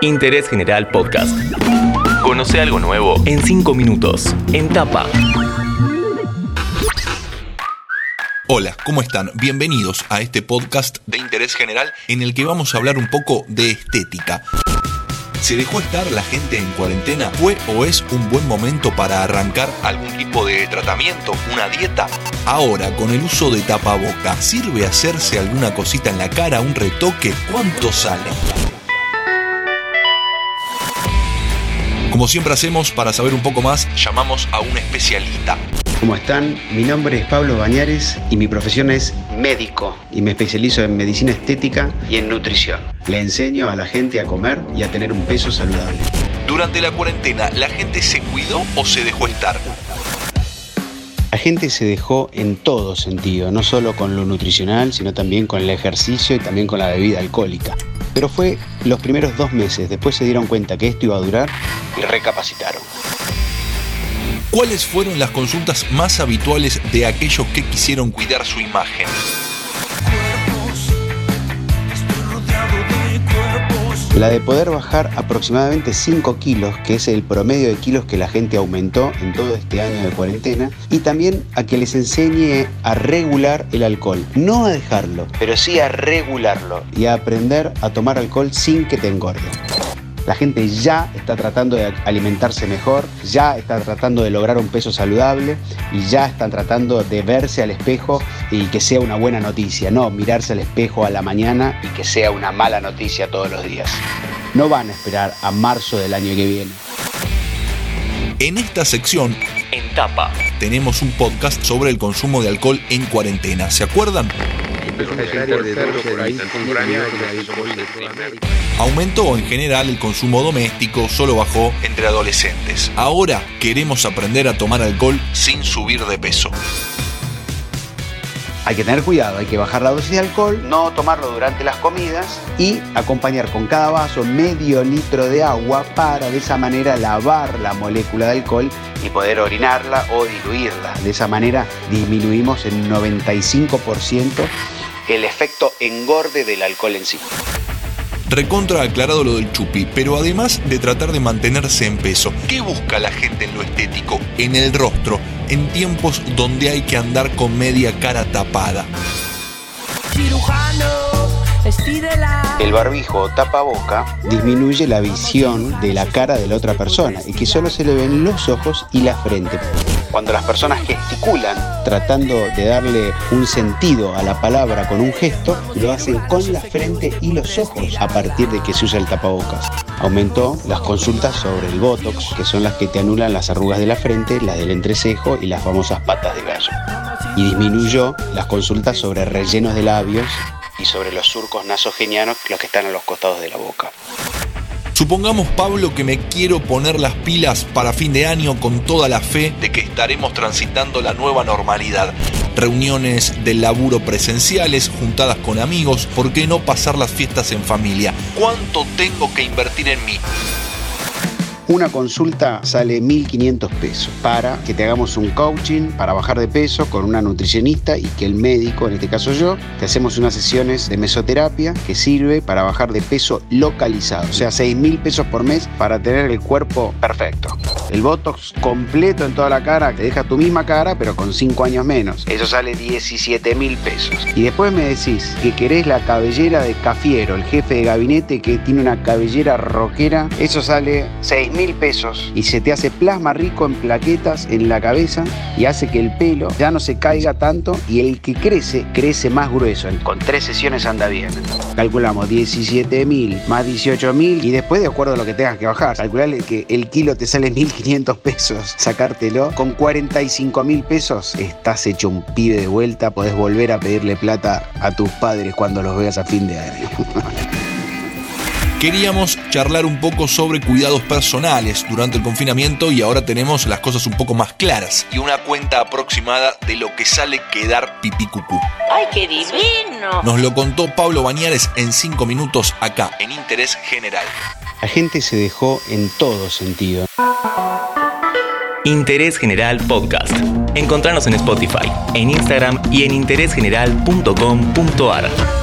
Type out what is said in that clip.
Interés General Podcast. Conoce algo nuevo en 5 minutos. En tapa. Hola, ¿cómo están? Bienvenidos a este podcast de interés general en el que vamos a hablar un poco de estética. ¿Se dejó estar la gente en cuarentena? ¿Fue o es un buen momento para arrancar algún tipo de tratamiento, una dieta? Ahora, con el uso de tapaboca, ¿sirve hacerse alguna cosita en la cara, un retoque? ¿Cuánto sale? Como siempre hacemos, para saber un poco más, llamamos a un especialista. ¿Cómo están? Mi nombre es Pablo Bañares y mi profesión es médico y me especializo en medicina estética y en nutrición. Le enseño a la gente a comer y a tener un peso saludable. Durante la cuarentena, ¿la gente se cuidó o se dejó estar? La gente se dejó en todo sentido, no solo con lo nutricional, sino también con el ejercicio y también con la bebida alcohólica. Pero fue los primeros dos meses, después se dieron cuenta que esto iba a durar y recapacitaron. ¿Cuáles fueron las consultas más habituales de aquellos que quisieron cuidar su imagen? La de poder bajar aproximadamente 5 kilos, que es el promedio de kilos que la gente aumentó en todo este año de cuarentena, y también a que les enseñe a regular el alcohol. No a dejarlo, pero sí a regularlo y a aprender a tomar alcohol sin que te engorde. La gente ya está tratando de alimentarse mejor, ya está tratando de lograr un peso saludable y ya están tratando de verse al espejo y que sea una buena noticia, no mirarse al espejo a la mañana y que sea una mala noticia todos los días. No van a esperar a marzo del año que viene. En esta sección, En tapa. tenemos un podcast sobre el consumo de alcohol en cuarentena. ¿Se acuerdan? Aumentó en general el consumo doméstico, solo bajó entre adolescentes. Ahora queremos aprender a tomar alcohol sin subir de peso. Hay que tener cuidado, hay que bajar la dosis de alcohol, no tomarlo durante las comidas y acompañar con cada vaso medio litro de agua para de esa manera lavar la molécula de alcohol y poder orinarla o diluirla. De esa manera disminuimos en 95% el efecto engorde del alcohol en sí. Recontra aclarado lo del chupi, pero además de tratar de mantenerse en peso, ¿qué busca la gente en lo estético, en el rostro, en tiempos donde hay que andar con media cara tapada? El barbijo o tapaboca disminuye la visión de la cara de la otra persona y que solo se le ven los ojos y la frente. Cuando las personas gesticulan tratando de darle un sentido a la palabra con un gesto, lo hacen con la frente y los ojos a partir de que se usa el tapabocas. Aumentó las consultas sobre el Botox, que son las que te anulan las arrugas de la frente, las del entrecejo y las famosas patas de gallo. Y disminuyó las consultas sobre rellenos de labios y sobre los surcos nasogenianos, los que están a los costados de la boca. Supongamos, Pablo, que me quiero poner las pilas para fin de año con toda la fe de que estaremos transitando la nueva normalidad. Reuniones del laburo presenciales, juntadas con amigos, ¿por qué no pasar las fiestas en familia? ¿Cuánto tengo que invertir en mí? Una consulta sale 1.500 pesos para que te hagamos un coaching para bajar de peso con una nutricionista y que el médico, en este caso yo, te hacemos unas sesiones de mesoterapia que sirve para bajar de peso localizado. O sea, 6.000 pesos por mes para tener el cuerpo perfecto. El Botox completo en toda la cara te deja tu misma cara pero con 5 años menos. Eso sale 17.000 pesos. Y después me decís que querés la cabellera de Cafiero, el jefe de gabinete que tiene una cabellera rockera. Eso sale 6.000 mil pesos y se te hace plasma rico en plaquetas en la cabeza y hace que el pelo ya no se caiga tanto y el que crece, crece más grueso. Con tres sesiones anda bien. Calculamos 17 mil más 18 mil y después de acuerdo a lo que tengas que bajar. Calcularle que el kilo te sale 1.500 pesos, sacártelo. Con 45 mil pesos estás hecho un pibe de vuelta, podés volver a pedirle plata a tus padres cuando los veas a fin de año. Queríamos charlar un poco sobre cuidados personales durante el confinamiento y ahora tenemos las cosas un poco más claras y una cuenta aproximada de lo que sale quedar pipí cucú. ¡Ay, qué divino! Nos lo contó Pablo Bañares en 5 minutos acá, en Interés General. La gente se dejó en todo sentido. Interés General Podcast. Encontrarnos en Spotify, en Instagram y en interésgeneral.com.ar.